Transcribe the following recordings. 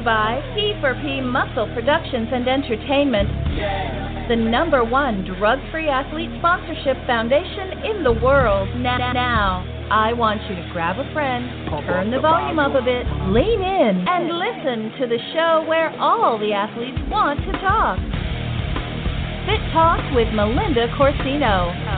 You by P4P Muscle Productions and Entertainment, the number one drug-free athlete sponsorship foundation in the world. Now, I want you to grab a friend, turn the volume up a bit, lean in, and listen to the show where all the athletes want to talk. Fit Talk with Melinda Corsino.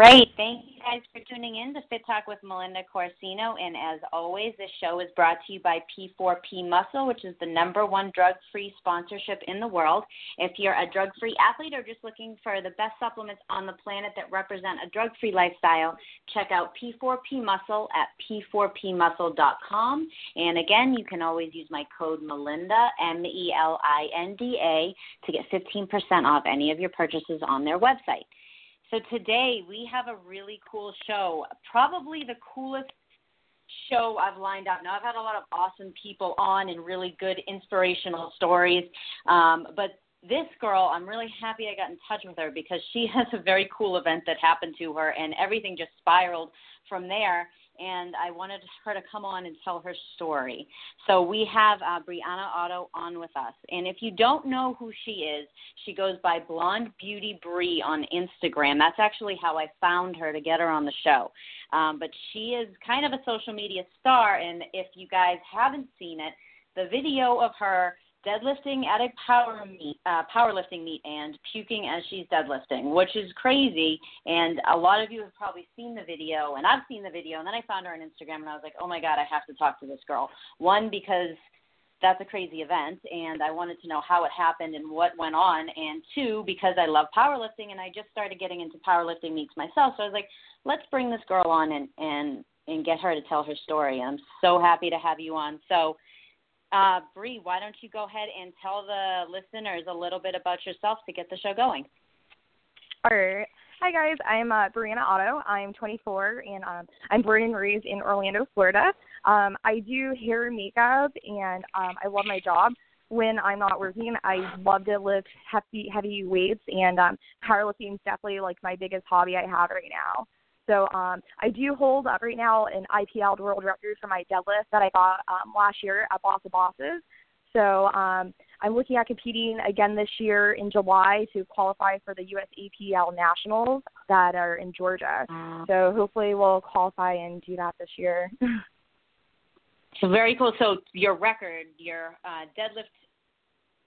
Right. Thank you guys for tuning in to Fit Talk with Melinda Corsino. And as always, this show is brought to you by P4P Muscle, which is the number one drug free sponsorship in the world. If you're a drug free athlete or just looking for the best supplements on the planet that represent a drug free lifestyle, check out P4P Muscle at p4pmuscle.com. And again, you can always use my code Melinda, M E L I N D A, to get 15% off any of your purchases on their website. So today we have a really cool show, probably the coolest show I've lined up. Now I've had a lot of awesome people on and really good inspirational stories, um, but this girl, I'm really happy I got in touch with her because she has a very cool event that happened to her, and everything just spiraled from there and I wanted her to come on and tell her story. So we have uh, Brianna Otto on with us. And if you don't know who she is, she goes by Blonde Beauty Bri on Instagram. That's actually how I found her to get her on the show. Um, but she is kind of a social media star, and if you guys haven't seen it, the video of her deadlifting at a power meet, uh, powerlifting meet, and puking as she's deadlifting, which is crazy. And a lot of you have probably seen the video, and I've seen the video. And then I found her on Instagram, and I was like, oh my god, I have to talk to this girl. One because that's a crazy event, and I wanted to know how it happened and what went on. And two, because I love powerlifting, and I just started getting into powerlifting meets myself. So I was like, let's bring this girl on and and and get her to tell her story. I'm so happy to have you on. So uh, Bree, why don't you go ahead and tell the listeners a little bit about yourself to get the show going? All right. Hi guys, I'm uh, Brianna Otto. I'm 24 and um, I'm born and raised in Orlando, Florida. Um, I do hair and makeup and um, I love my job. When I'm not working, I love to lift heavy heavy weights and um, powerlifting is definitely like my biggest hobby I have right now. So um, I do hold up right now an IPL world record for my deadlift that I got um, last year at Boss of Bosses. So um, I'm looking at competing again this year in July to qualify for the US APL Nationals that are in Georgia. Wow. So hopefully we'll qualify and do that this year. So very cool. So your record, your uh, deadlift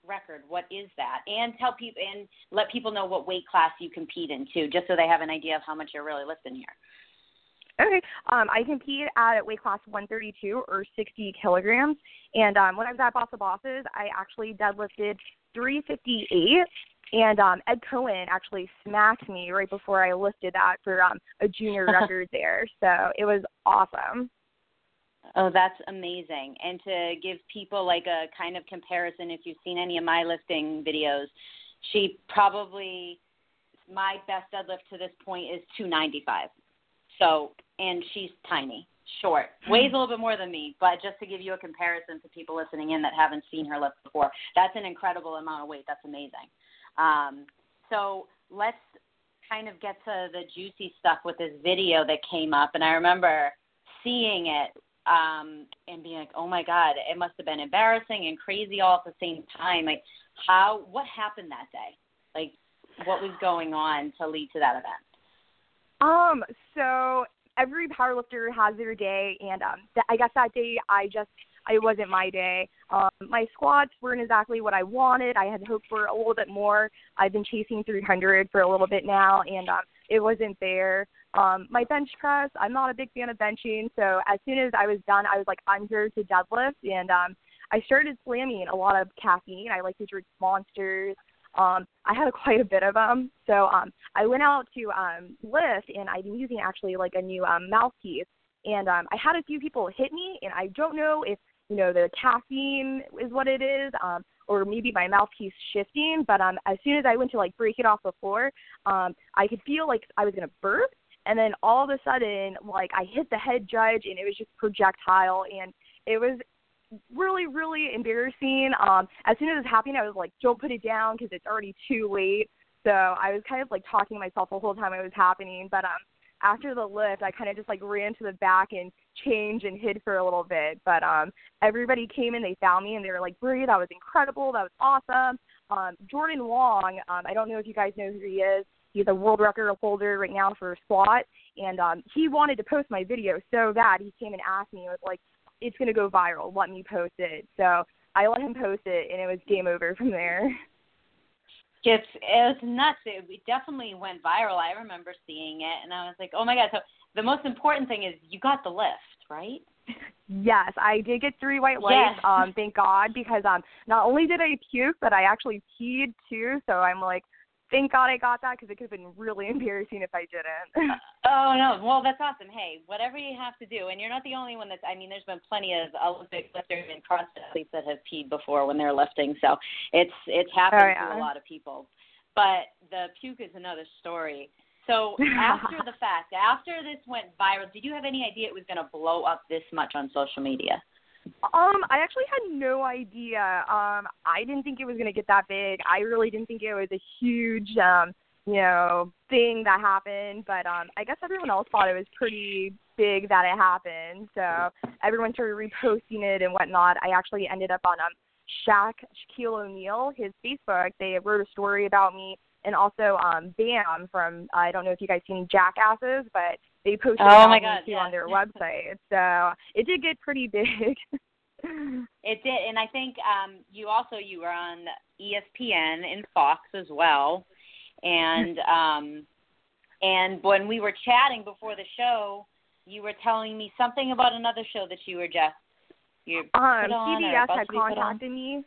record, what is that? And tell people and let people know what weight class you compete in too, just so they have an idea of how much you're really lifting here. Okay. Um, I compete at weight class 132 or 60 kilograms. And um, when I was at Boss of Bosses, I actually deadlifted 358. And um, Ed Coan actually smacked me right before I lifted that for um, a junior record there. So it was awesome. Oh, that's amazing. And to give people like a kind of comparison, if you've seen any of my lifting videos, she probably my best deadlift to this point is 295. So, and she's tiny, short, weighs a little bit more than me, but just to give you a comparison to people listening in that haven't seen her lift before, that's an incredible amount of weight. That's amazing. Um, so let's kind of get to the juicy stuff with this video that came up, and I remember seeing it um, and being like, oh my god, it must have been embarrassing and crazy all at the same time. Like, how? What happened that day? Like, what was going on to lead to that event? Um, so every powerlifter has their day, and um, th- I guess that day I just it wasn't my day. Um, my squats weren't exactly what I wanted. I had hoped for a little bit more. I've been chasing 300 for a little bit now, and um, it wasn't there. Um, my bench press, I'm not a big fan of benching, so as soon as I was done, I was like, I'm here to deadlift, and um, I started slamming a lot of caffeine. I like to drink monsters. Um, I had a, quite a bit of them. So um, I went out to um, lift, and I've been using actually like a new um, mouthpiece. And um, I had a few people hit me, and I don't know if you know the caffeine is what it is, um, or maybe my mouthpiece shifting. But um, as soon as I went to like break it off the floor, um, I could feel like I was gonna burp, and then all of a sudden, like I hit the head judge, and it was just projectile, and it was really, really embarrassing. Um, as soon as it was happening, I was like, "Don't put it down because it's already too late." So I was kind of like talking to myself the whole time it was happening. But um, after the lift, I kind of just like ran to the back and changed and hid for a little bit. But um, everybody came in, they found me, and they were like, "Brie, that was incredible. That was awesome." Um, Jordan Wong, um, I don't know if you guys know who he is. He's a world record holder right now for squat, and um, he wanted to post my video so bad. He came and asked me, it was like, "It's gonna go viral. Let me post it." So I let him post it, and it was game over from there. It's it was nuts. It, it definitely went viral. I remember seeing it, and I was like, "Oh my god!" So the most important thing is you got the lift, right? Yes, I did get three white lights. Yes. Um, thank God, because um, not only did I puke, but I actually peed too. So I'm like, thank God I got that because it could have been really embarrassing if I didn't. Oh no! Well, that's awesome. Hey, whatever you have to do, and you're not the only one that's. I mean, there's been plenty of Olympic lifters and CrossFit athletes that have peed before when they're lifting, so it's it's happened Oh, yeah. to a lot of people. But the puke is another story. So after the fact, after this went viral, did you have any idea it was going to blow up this much on social media? Um, I actually had no idea. Um, I didn't think it was gonna get that big. I really didn't think it was a huge, um, you know, thing that happened. But um, I guess everyone else thought it was pretty big that it happened. So everyone started reposting it and whatnot. I actually ended up on um, Shaq Shaquille O'Neal, his Facebook. They wrote a story about me, and also um, Bam from I don't know if you guys seen Jackasses, but they posted Oh, my God, yeah. on their website. So it did get pretty big. It did, and I think um, you also you were on ESPN and Fox as well, and um, and when we were chatting before the show, you were telling me something about another show that you were just you Um, put on or CBS had to be put on. contacted me.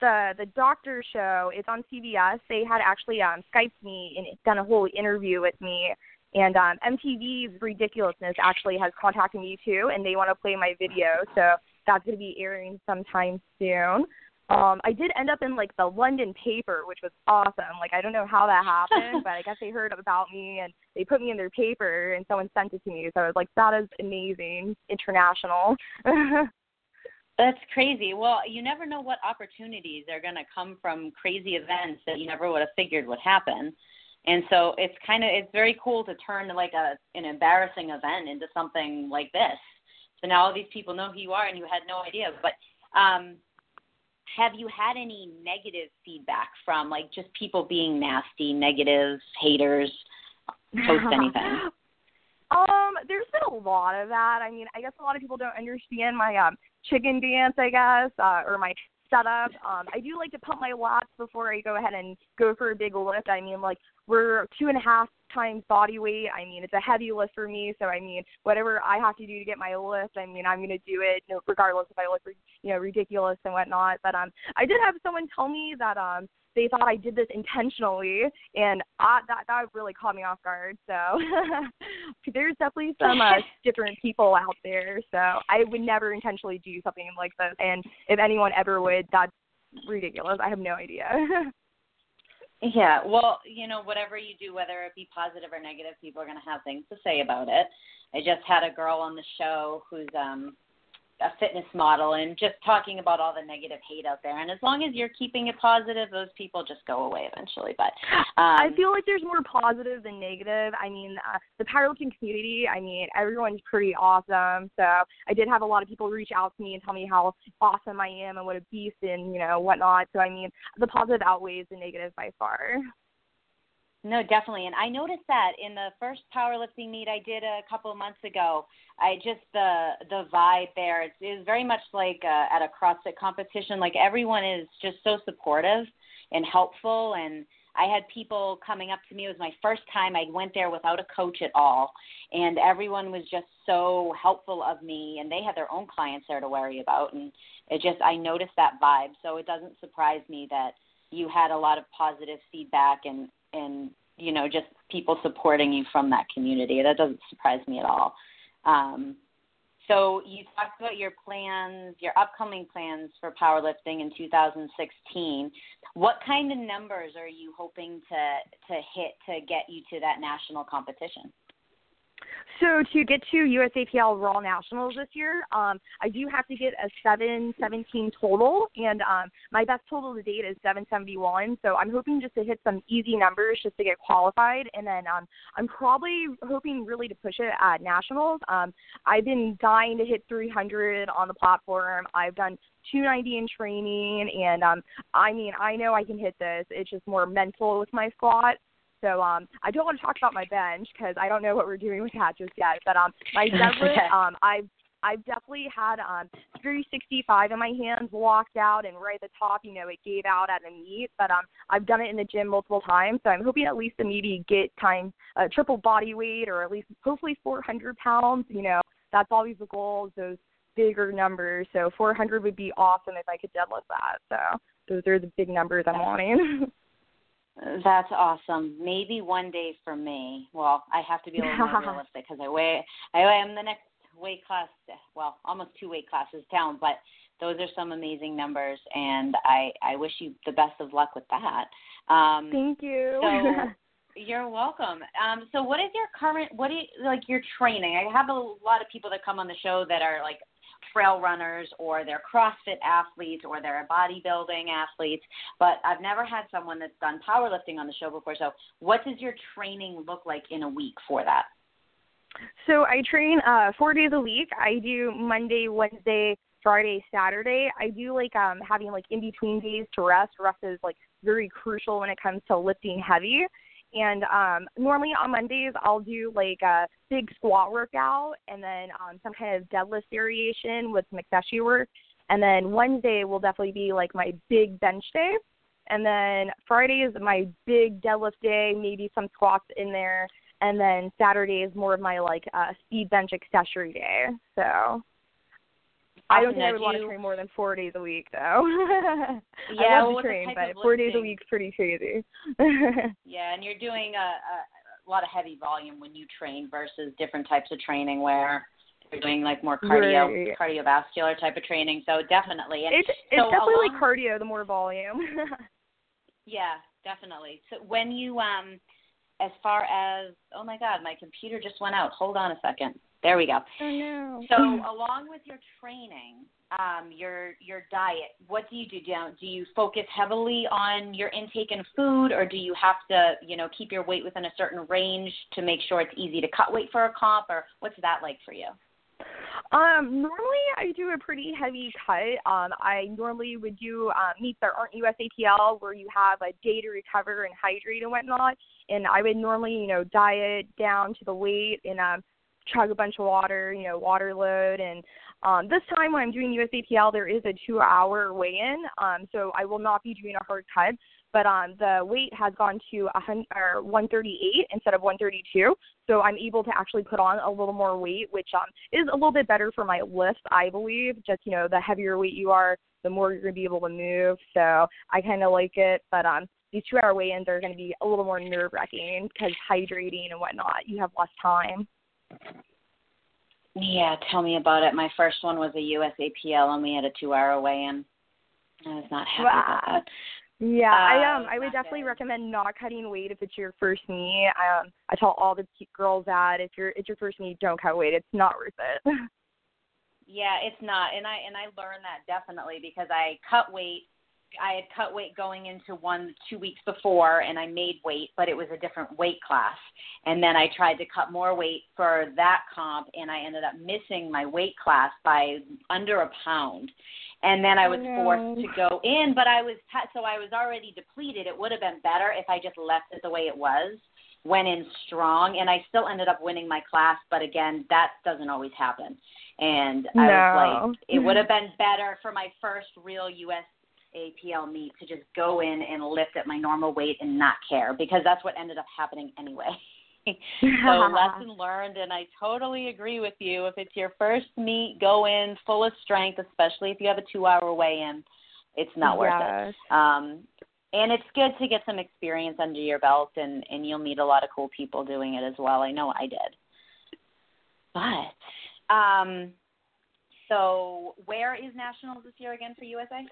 The the doctor show, it's on CBS. They had actually um Skyped me and done a whole interview with me. And um MTV's Ridiculousness actually has contacted me too, and they want to play my video. So that's going to be airing sometime soon. Um, I did end up in like the London paper, which was awesome. Like I don't know how that happened, but I guess they heard about me and they put me in their paper, and someone sent it to me. So I was like, that is amazing, international. That's crazy. Well, you never know what opportunities are going to come from crazy events that you never would have figured would happen. And so it's kind of it's very cool to turn like a an embarrassing event into something like this. So now all these people know who you are and you had no idea. But um have you had any negative feedback from like just people being nasty, negative, haters, post anything? Um, there's been a lot of that. I mean, I guess a lot of people don't understand my um chicken dance, I guess, uh, or my setup. Um, I do like to pump my lats before I go ahead and go for a big lift. I mean, like we're two and a half times body weight. I mean, it's a heavy lift for me. So I mean, whatever I have to do to get my lift, I mean, I'm gonna do it, you know, regardless if I look, you know, ridiculous and whatnot. But um, I did have someone tell me that um they thought I did this intentionally, and I, that that really caught me off guard. So there's definitely some uh, different people out there. So I would never intentionally do something like this, and if anyone ever would, that's ridiculous. I have no idea. Yeah, well, you know, whatever you do, whether it be positive or negative, people are going to have things to say about it. I just had a girl on the show who's um a fitness model and just talking about all the negative hate out there. And as long as you're keeping it positive, those people just go away eventually. But um, I feel like there's more positive than negative. I mean, uh, the powerlifting community, I mean, everyone's pretty awesome. So I did have a lot of people reach out to me and tell me how awesome I am and what a beast and, you know, whatnot. So, I mean, the positive outweighs the negative by far. No, definitely. And I noticed that in the first powerlifting meet I did a couple of months ago. I just the the vibe there is is very much like uh, at a CrossFit competition. Like everyone is just so supportive and helpful, and I had people coming up to me. It was my first time. I went there without a coach at all, and everyone was just so helpful of me. And they had their own clients there to worry about, and it just I noticed that vibe. So it doesn't surprise me that you had a lot of positive feedback and and you know just people supporting you from that community. That doesn't surprise me at all. Um, so you talked about your plans, your upcoming plans for powerlifting in 2016. What kind of numbers are you hoping to to hit to get you to that national competition? So to get to USAPL Raw Nationals this year, um, I do have to get a 717 total, and um, my best total to date is 771. So I'm hoping just to hit some easy numbers just to get qualified, and then um, I'm probably hoping really to push it at nationals. Um, I've been dying to hit 300 on the platform. I've done 290 in training, and um, I mean I know I can hit this. It's just more mental with my squat. So um, I don't want to talk about my bench because I don't know what we're doing with that just yet. But um, my deadlift, um, I've I've definitely had um 365 in my hands locked out and right at the top, you know, it gave out at a meet. But um I've done it in the gym multiple times, so I'm hoping at least to maybe get times uh, triple body weight or at least hopefully 400 pounds. You know, that's always the goal. Those bigger numbers. So 400 would be awesome if I could deadlift that. So those are the big numbers I'm wanting. That's awesome. Maybe one day for me. Well, I have to be a little more realistic because I weigh I am the next weight class. Well, almost two weight classes down, but those are some amazing numbers, and I I wish you the best of luck with that. Um, Thank you. So you're welcome. Um, so what is your current what do you like your training? I have a lot of people that come on the show that are like trail runners or they're CrossFit athletes or they're bodybuilding athletes, but I've never had someone that's done powerlifting on the show before. So, what does your training look like in a week for that? So I train uh four days a week. I do Monday, Wednesday, Friday, Saturday. I do like um having like in between days to rest. Rest is like very crucial when it comes to lifting heavy. And um, normally on Mondays, I'll do like a big squat workout and then um, some kind of deadlift variation with some accessory work. And then Wednesday will definitely be like my big bench day. And then Friday is my big deadlift day, maybe some squats in there. And then Saturday is more of my like uh, speed bench accessory day. So I don't think I would want to train more than four days a week, though. yeah, I love well, to train, but four days a week's pretty crazy. yeah, and you're doing a, a, a lot of heavy volume when you train versus different types of training where you're doing like more cardio, right. cardiovascular type of training. So definitely, and it's it's so definitely along, like cardio. The more volume. yeah, definitely. So when you um, as far as oh my God, my computer just went out. Hold on a second. There we go. Oh no. So along with your training, um, your your diet, what do you do? Do you, do you focus heavily on your intake and food, or do you have to, you know, keep your weight within a certain range to make sure it's easy to cut weight for a comp, or what's that like for you? Um, normally I do a pretty heavy cut. Um, I normally would do um, meets that aren't USAPL where you have a day to recover and hydrate and whatnot. And I would normally, you know, diet down to the weight and um, chug a bunch of water, you know, water load. And um, this time when I'm doing USAPL, there is a two hour weigh in. Um, so I will not be doing a hard cut. But um, the weight has gone to a hundred, or 138 instead of 132, so I'm able to actually put on a little more weight, which um, is a little bit better for my lift, I believe. Just you know, the heavier weight you are, the more you're going to be able to move. So I kind of like it, but um, these two-hour weigh-ins are going to be a little more nerve-wracking because hydrating and whatnot, you have less time. Yeah, tell me about it. My first one was a USAPL, and we had a two-hour weigh-in. I was not happy wow. about that. Yeah, uh, I um I would definitely good. recommend not cutting weight if it's your first meet. Um I tell all the girls that if you're it's your first meet, don't cut weight. It's not worth it. Yeah, it's not, and I and I learned that definitely because I cut weight. I had cut weight going into one two weeks before, and I made weight, but it was a different weight class. And then I tried to cut more weight for that comp, and I ended up missing my weight class by under a pound. And then I was Oh, forced to go in, but I was t- so I was already depleted. It would have been better if I just left it the way it was, went in strong, and I still ended up winning my class. But again, that doesn't always happen. And I was like, it would have been better for my first real US a PL meet to just go in and lift at my normal weight and not care because that's what ended up happening anyway. so lesson learned and I totally agree with you. If it's your first meet, go in full of strength, especially if you have a two hour weigh in. It's not worth yes. it. Um and it's good to get some experience under your belt and and you'll meet a lot of cool people doing it as well. I know I did. But um so where is nationals this year again for USA?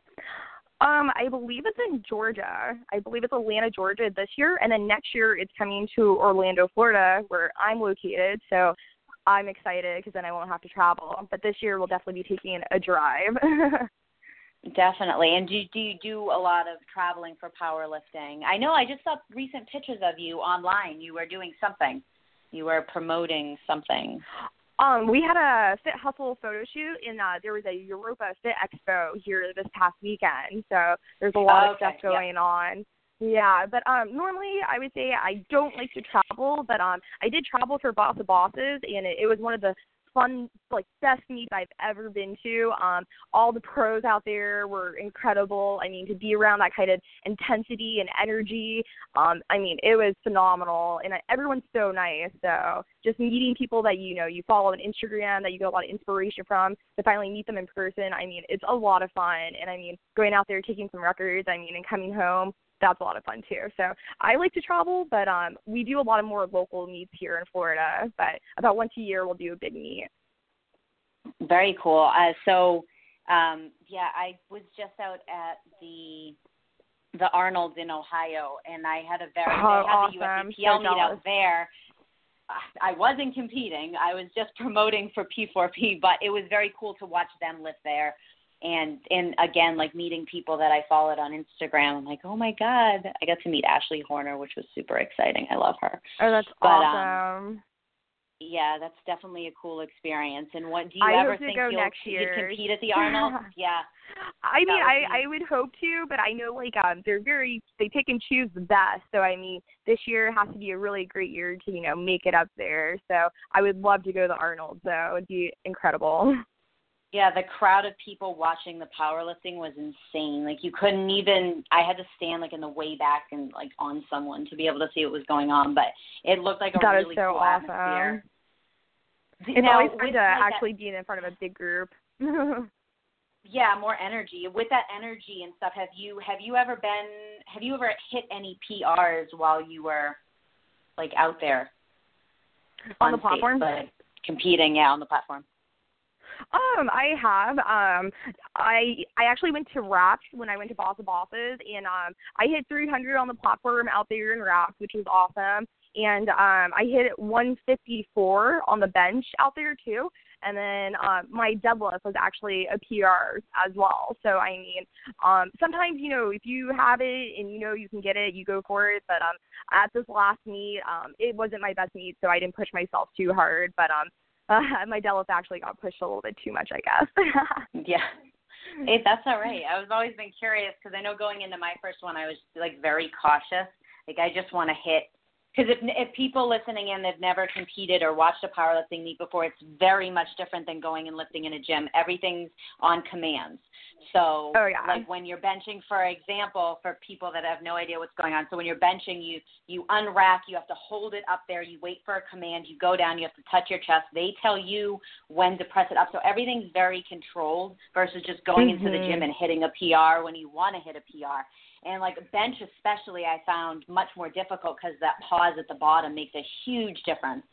Um, I believe it's in Georgia. I believe it's Atlanta, Georgia this year, and then next year it's coming to Orlando, Florida, where I'm located. So I'm excited because then I won't have to travel. But this year we'll definitely be taking a drive. Definitely. And do do you do a lot of traveling for powerlifting? I know I just saw recent pictures of you online. You were doing something. You were promoting something. Um, we had a Fit Hustle photo shoot, and uh, there was a Europa Fit Expo here this past weekend. So there's a lot okay. of stuff going yeah. on. Yeah, but um normally I would say I don't like to travel, but um I did travel for Boss of Bosses and it, it was one of the fun, like best meet I've ever been to. Um, all the pros out there were incredible. I mean, to be around that kind of intensity and energy, um, I mean, it was phenomenal, and everyone's so nice. So just meeting people that you know you follow on Instagram that you get a lot of inspiration from to finally meet them in person. I mean, it's a lot of fun, and I mean, going out there taking some records. I mean, and coming home that's a lot of fun too. So I like to travel, but um we do a lot of more local meets here in Florida. But about once a year we'll do a big meet. Very cool. Uh, so um yeah, I was just out at the the Arnold's in Ohio, and I had a very oh, they had awesome. the USAPL so meet out there. I wasn't competing. I was just promoting for P4P, but it was very cool to watch them lift there and and again like meeting people that I followed on Instagram. I'm like, oh my god, I got to meet Ashley Horner, which was super exciting. I love her. Oh, that's but, awesome. Um, yeah, that's definitely a cool experience. And what do you I ever think go you'll next year. you'd compete at the Arnold? yeah. I mean, I I would hope to, but I know like um they're very they pick and choose the best. So I mean, this year has to be a really great year to you know make it up there. So I would love to go to the Arnold. So it'd be incredible. Yeah, the crowd of people watching the powerlifting was insane. Like you couldn't even I had to stand like in the way back and like on someone to be able to see what was going on, but it looked like a That is really so cool awesome. atmosphere. It's Now, always fun to like, that- actually be in front of a big group. yeah more energy with that energy and stuff have you have you ever been have you ever hit any prs while you were like out there On the stage, platform? like competing yeah on the platform Um, I have. Um, I I actually went to Raps when I went to Boss of Bosses, and um, I hit 300 on the platform out there in Raps, which was awesome. And um, I hit 154 on the bench out there too. And then um, my deadlift was actually a PR as well. So I mean, um, sometimes you know if you have it and you know you can get it, you go for it. But um, at this last meet, um, it wasn't my best meet, so I didn't push myself too hard. But um, uh, my deadlift actually got pushed a little bit too much, I guess. yeah. Hey, that's all right. I've always been curious because i know going into my first one i was like very cautious. Like i just want to hit because if if people listening in they've never competed or watched a powerlifting meet before, it's very much different than going and lifting in a gym. Everything's on commands. So, Oh, yeah. like when you're benching, for example, for people that have no idea what's going on. So when you're benching, you you unrack, you have to hold it up there, you wait for a command, you go down, you have to touch your chest. They tell you when to press it up. So everything's very controlled versus just going into the gym mm-hmm. and hitting a PR when you want to hit a PR. And like bench, especially, I found much more difficult because that pause at the bottom makes a huge difference.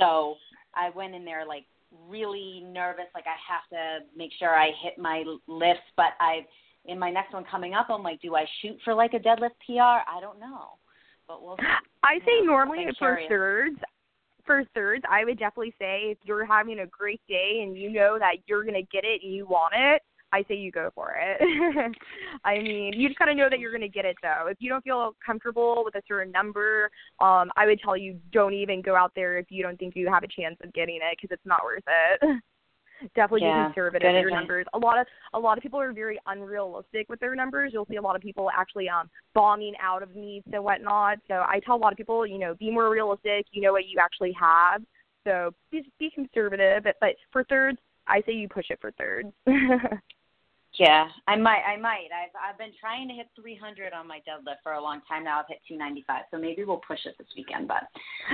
So I went in there like really nervous, like I have to make sure I hit my lifts. But I, in my next one coming up, I'm like, do I shoot for like a deadlift PR? I don't know, but we'll. I say normally for thirds, for thirds, I would definitely say if you're having a great day and you know that you're gonna get it and you want it, I say you go for it. I mean, you just kind of know that you're gonna get it though. If you don't feel comfortable with a certain number, um, I would tell you don't even go out there if you don't think you have a chance of getting it because it's not worth it. Definitely Yeah, be conservative with your numbers. A lot of a lot of people are very unrealistic with their numbers. You'll see a lot of people actually um bombing out of meets and whatnot. So I tell a lot of people, you know, be more realistic. You know what you actually have. So be be conservative. But, but for thirds, I say you push it for thirds. Yeah, I might. I might. I've I've been trying to hit 300 on my deadlift for a long time now. I've hit 295, so maybe we'll push it this weekend, but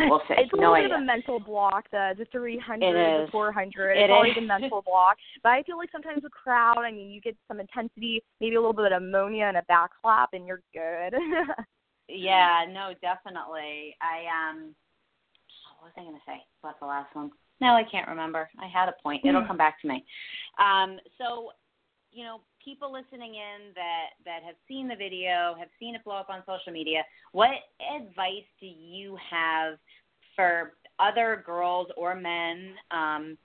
we'll see. It's a no little idea. bit of a mental block, the the 300, It the 400. It it's always a mental block. But I feel like sometimes with crowd, I mean, you get some intensity, maybe a little bit of ammonia and a back slap, and you're good. Yeah, no, definitely. I um, what was I going to say? What's the last one? No, I can't remember. I had a point. It'll come back to me. Um, so, you know, people listening in that that have seen the video, have seen it blow up on social media. What advice do you have for other girls or men um,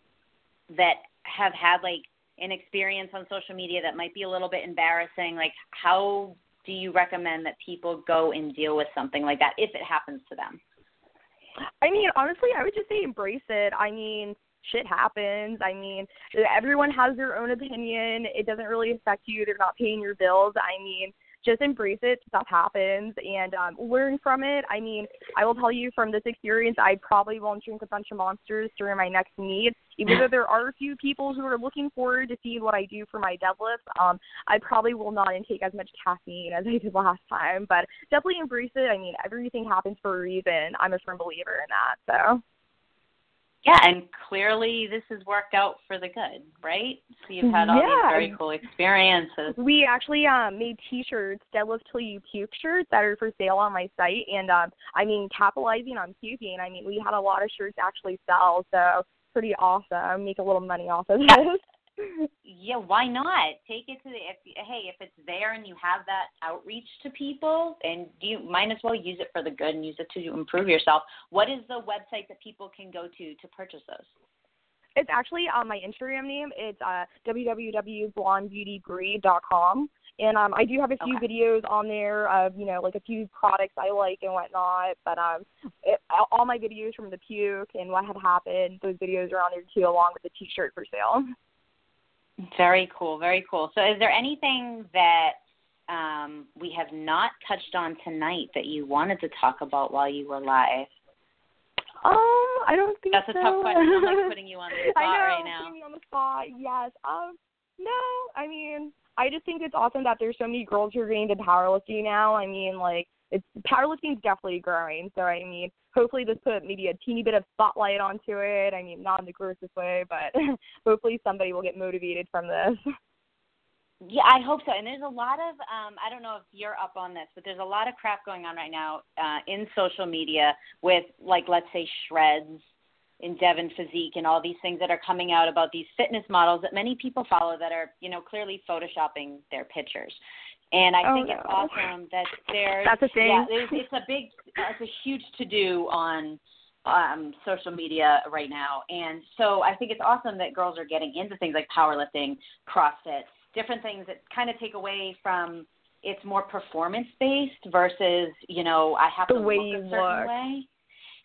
that have had like an experience on social media that might be a little bit embarrassing? Like, how do you recommend that people go and deal with something like that if it happens to them? I mean, honestly, I would just say embrace it. I mean, shit happens. I mean, everyone has their own opinion. It doesn't really affect you. They're not paying your bills. I mean, just embrace it. Stuff happens and um, learn from it. I mean, I will tell you from this experience, I probably won't drink a bunch of monsters during my next meet. Even though there are a few people who are looking forward to seeing what I do for my deadlifts, um, I probably will not intake as much caffeine as I did last time. But definitely embrace it. I mean, everything happens for a reason. I'm a firm believer in that. So. Yeah, and clearly this has worked out for the good, right? So you've had all Yeah. these very cool experiences. We actually um made T-shirts, Deadlift Till You Puke shirts that are for sale on my site, and um I mean capitalizing on puking. I mean we had a lot of shirts actually sell, so pretty awesome. Make a little money off of this. Yeah, why not? Take it to the if hey, if it's there and you have that outreach to people and you might as well use it for the good and use it to improve yourself. What is the website that people can go to to purchase those? It's actually on my Instagram name. It's uh, www.blondebeautybreed.com. And um, I do have a few Okay. videos on there of you know like a few products I like and whatnot. But um, it, all my videos from the puke and what had happened, those videos are on there too, along with the T-shirt for sale. Very cool, very cool. So is there anything that um, we have not touched on tonight that you wanted to talk about while you were live? Um, I don't think That's a so. tough question. I'm like putting you on the spot I know, right now. putting me on the spot. Yes. Um, no, I mean, I just think it's awesome that there's so many girls who are getting into powerlifting now. I mean, like, it's powerlifting's definitely growing. So I mean, hopefully this put maybe a teeny bit of spotlight onto it. I mean, not in the grossest way, but hopefully somebody will get motivated from this. Yeah, I hope so. And there's a lot of um I don't know if you're up on this, but there's a lot of crap going on right now uh in social media with like let's say Shredz in Devon Physique and all these things that are coming out about these fitness models that many people follow that are, you know, clearly photoshopping their pictures. And I Oh, think it's awesome that there's That's a thing. Yeah, there's, it's a big it's a huge to do on um, social media right now. And so I think it's awesome that girls are getting into things like powerlifting, CrossFit, different things that kind of take away from it's more performance based versus, you know, I have The to way look you a certain look. way.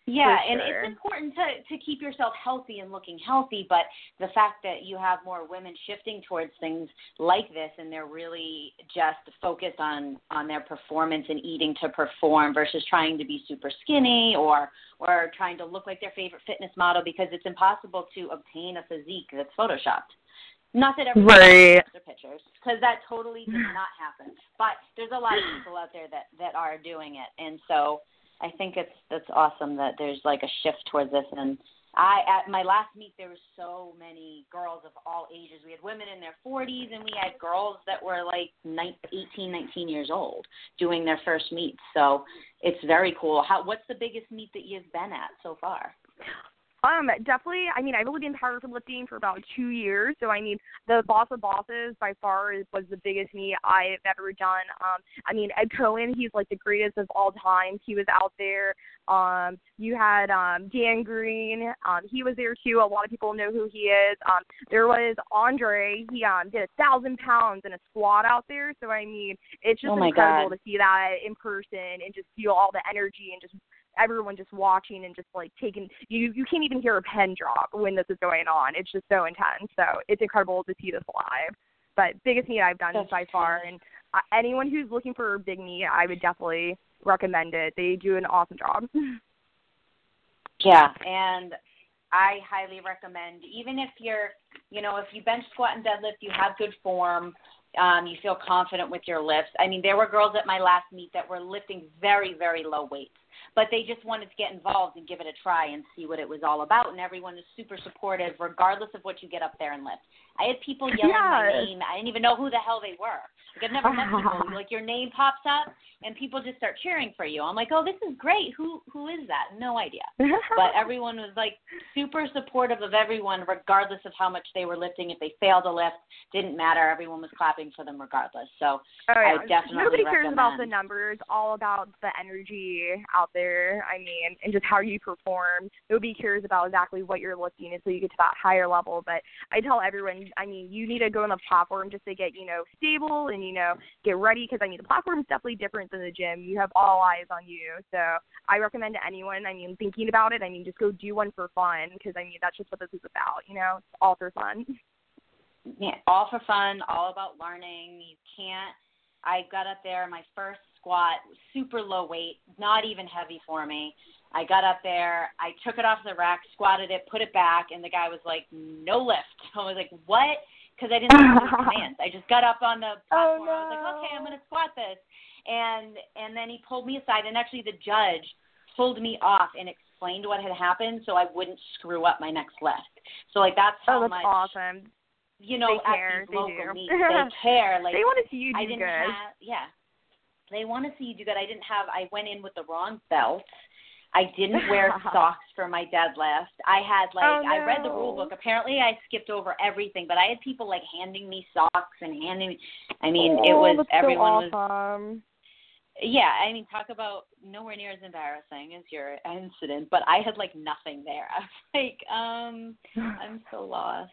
Yeah, For and it's important to to keep yourself healthy and looking healthy, but the fact that you have more women shifting towards things like this and they're really just focused on on their performance and eating to perform versus trying to be super skinny or or trying to look like their favorite fitness model because it's impossible to obtain a physique that's photoshopped. Not that everyone Right. their pictures because that totally does not happen. But there's a lot of people out there that that are doing it, and so I think it's that's awesome that there's like a shift towards this. And I at my last meet there were so many girls of all ages. We had women in their 40s, and we had girls that were like 19, 18, 19 years old doing their first meet. So it's very cool. How what's the biggest meet that you've been at so far? Um, definitely. I mean, I've only been powerlifting for about two years, so I mean, the Boss of Bosses by far is, was the biggest meet I've ever done. Um, I mean, Ed Coan, he's like the greatest of all time. He was out there. Um, you had um Dan Green, um, he was there too. A lot of people know who he is. Um, there was Andre. He um did a thousand pounds in a squat out there. So I mean, it's just Oh incredible God. to see that in person and just feel all the energy and just everyone just watching and just like taking you you can't even hear a pen drop when this is going on. It's just so intense. So it's incredible to see this live. But biggest meet I've done That's by far, and uh, anyone who's looking for a big meet, I would definitely recommend it. They do an awesome job. Yeah, and I highly recommend even if you're, you know, if you bench squat and deadlift, you have good form. Um, you feel confident with your lifts. I mean, there were girls at my last meet that were lifting very, very low weights, but they just wanted to get involved and give it a try and see what it was all about. And everyone is super supportive, regardless of what you get up there and lift. I had people yelling my Yes. name. I didn't even know who the hell they were. Like I've never met people. Like your name pops up and people just start cheering for you. I'm like, oh, this is great. Who who is that? No idea. But everyone was like super supportive of everyone, regardless of how much they were lifting. If they failed a lift, didn't matter. Everyone was clapping for them regardless. So Oh, yeah. I definitely Nobody cares about the numbers, all about the energy out there. I mean, and just how you perform. Nobody cares about exactly what you're lifting until you get to that higher level. But I tell everyone, I mean, you need to go on the platform just to get, you know, stable and, you know, get ready because, I mean, the platform is definitely different than the gym. You have all eyes on you. So I recommend to anyone, I mean, thinking about it, I mean, just go do one for fun because, I mean, that's just what this is about, you know? It's all for fun. yeah, all for fun, all about learning. You can't. I got up there, my first squat, super low weight, not even heavy for me. I got up there, I took it off the rack, squatted it, put it back, and the guy was like, "No lift." I was like, "What?" Because I didn't know his commands. I just got up on the oh, platform. I was like, "Okay, I'm gonna squat this," and and then he pulled me aside, and actually the judge pulled me off and explained what had happened, so I wouldn't screw up my next lift. So like that's oh, how Oh, that's much awesome. you know, They care. at these They do. meets, they care. Like they want to see you do I didn't good. have, yeah, they want to see you do good. I didn't have. I went in with the wrong belt. I didn't wear socks for my deadlift. I had like Oh, I read the rule book. Apparently, I skipped over everything, but I had people like handing me socks and handing me. I mean, it oh, was that's everyone so was yeah, I mean, talk about nowhere near as embarrassing as your incident, but I had like nothing there. I was like, um, I'm so lost.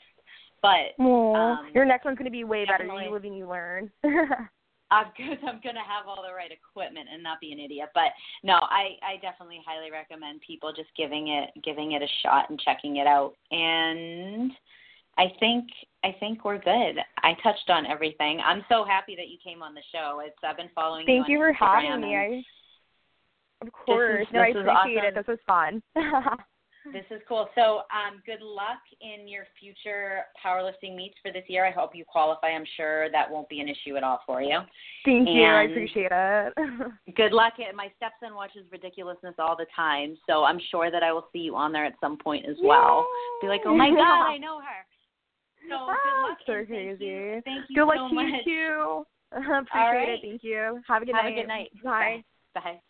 But um, your next one's gonna be way better. You live and you learn. I'm good. I'm gonna have all the right equipment and not be an idiot. But no, I I definitely highly recommend people just giving it giving it a shot and checking it out. And I think I think we're good. I touched on everything. I'm so happy that you came on the show. It's I've been following Thank you. you for having me. I, of course. no, I this is appreciate it. This was fun. This is cool. So, um, good luck in your future powerlifting meets for this year. I hope you qualify. I'm sure that won't be an issue at all for you. Thank you. I appreciate it. Good luck. My stepson watches ridiculousness all the time, so I'm sure that I will see you on there at some point as well. Be like, oh my god, I know her. So Ah, good luck. so and thank you. crazy. Thank you Good luck to much. you too. appreciate right. it. Thank you. Have a good Have night. a good night. Bye. Bye. With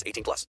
18 plus.